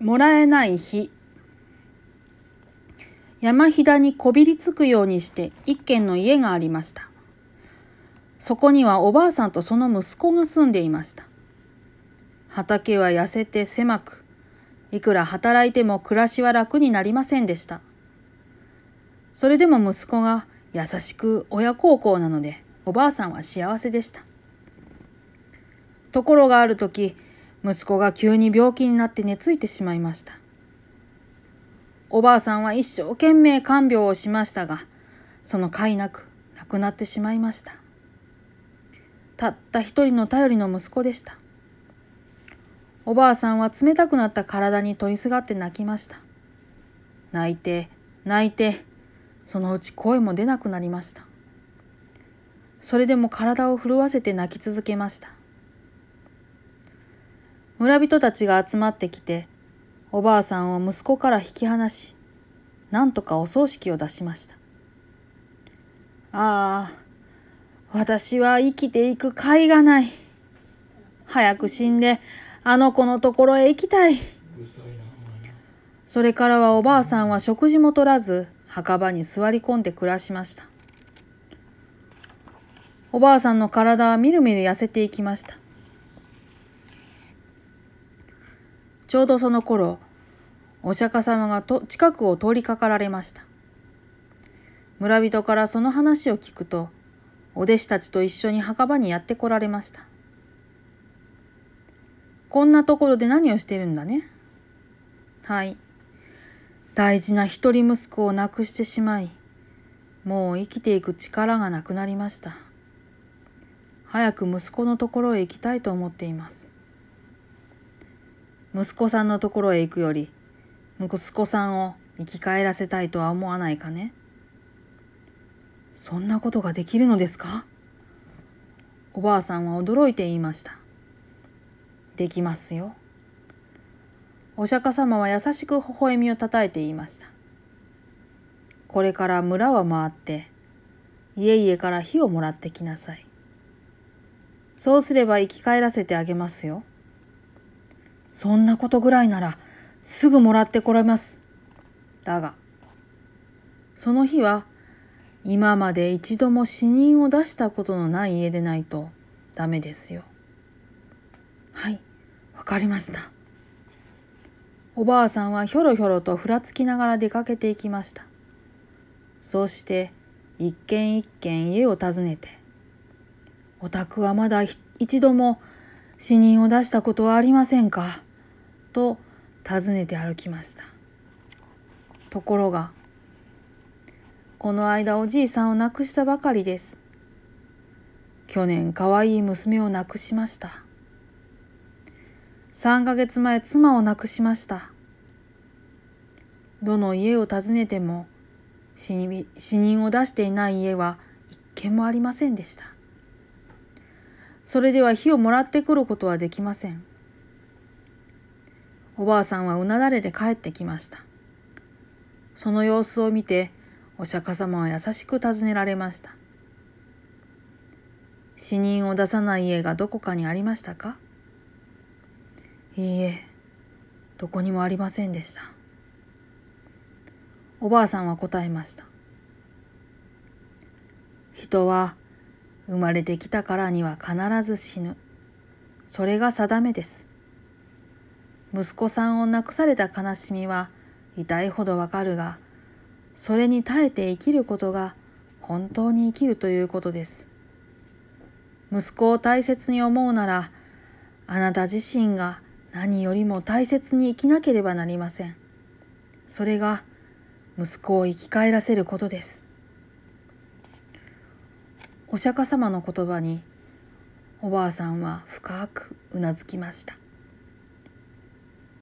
もらえない日。山ひだにこびりつくようにして一軒の家がありました。そこにはおばあさんとその息子が住んでいました。畑は痩せて狭くいくら働いても暮らしは楽になりませんでした。それでも息子が優しく親孝行なのでおばあさんは幸せでした。ところがある時息子が急に病気になって寝ついてしまいました。おばあさんは一生懸命看病をしましたが、その甲斐なく亡くなってしまいました。たった一人の頼りの息子でした。おばあさんは冷たくなった体に取りすがって泣きました。泣いて、泣いて、そのうち声も出なくなりました。それでも体を震わせて泣き続けました。村人たちが集まってきて、おばあさんを息子から引き離し、なんとかお葬式を出しました。ああ、私は生きていく甲斐がない。早く死んで、あの子のところへ行きたい。それからはおばあさんは食事も取らず、墓場に座り込んで暮らしました。おばあさんの体はみるみる痩せていきました。ちょうどその頃、お釈迦様がと近くを通りかかられました。村人からその話を聞くと、お弟子たちと一緒に墓場にやって来られました。こんなところで何をしてるんだね？はい。大事な一人息子を亡くしてしまい、もう生きていく力がなくなりました。早く息子のところへ行きたいと思っています。息子さんのところへ行くより、息子さんを生き返らせたいとは思わないかねそんなことができるのですか？おばあさんは驚いて言いました。できますよ。お釈迦様は優しく微笑みをたたえて言いました。これから村は回って、家々から火をもらってきなさい。そうすれば生き返らせてあげますよ。そんなことぐらいならすぐもらってこられます。だが、その日は今まで一度も死人を出したことのない家でないとダメですよ。はい、わかりました。おばあさんはひょろひょろとふらつきながら出かけていきました。そうして一軒一軒家を訪ねて、お宅はまだ一度も死人を出したことはありませんか？と尋ねて歩きました。ところがこの間おじいさんを亡くしたばかりです。去年かわいい娘を亡くしました。3ヶ月前妻を亡くしました。どの家を訪ねても死人を出していない家は一軒もありませんでした。それでは火をもらってくることはできません。おばあさんはうなだれて帰ってきました。その様子を見て、お釈迦様は優しく尋ねられました。死人を出さない家がどこかにありましたか？いいえ、どこにもありませんでした。おばあさんは答えました。人は生まれてきたからには必ず死ぬ。それが定めです。息子さんを亡くされた悲しみは痛いほどわかるが、それに耐えて生きることが本当に生きるということです。息子を大切に思うなら、あなた自身が何よりも大切に生きなければなりません。それが息子を生き返らせることです。お釈迦様の言葉におばあさんは深くうなずきました。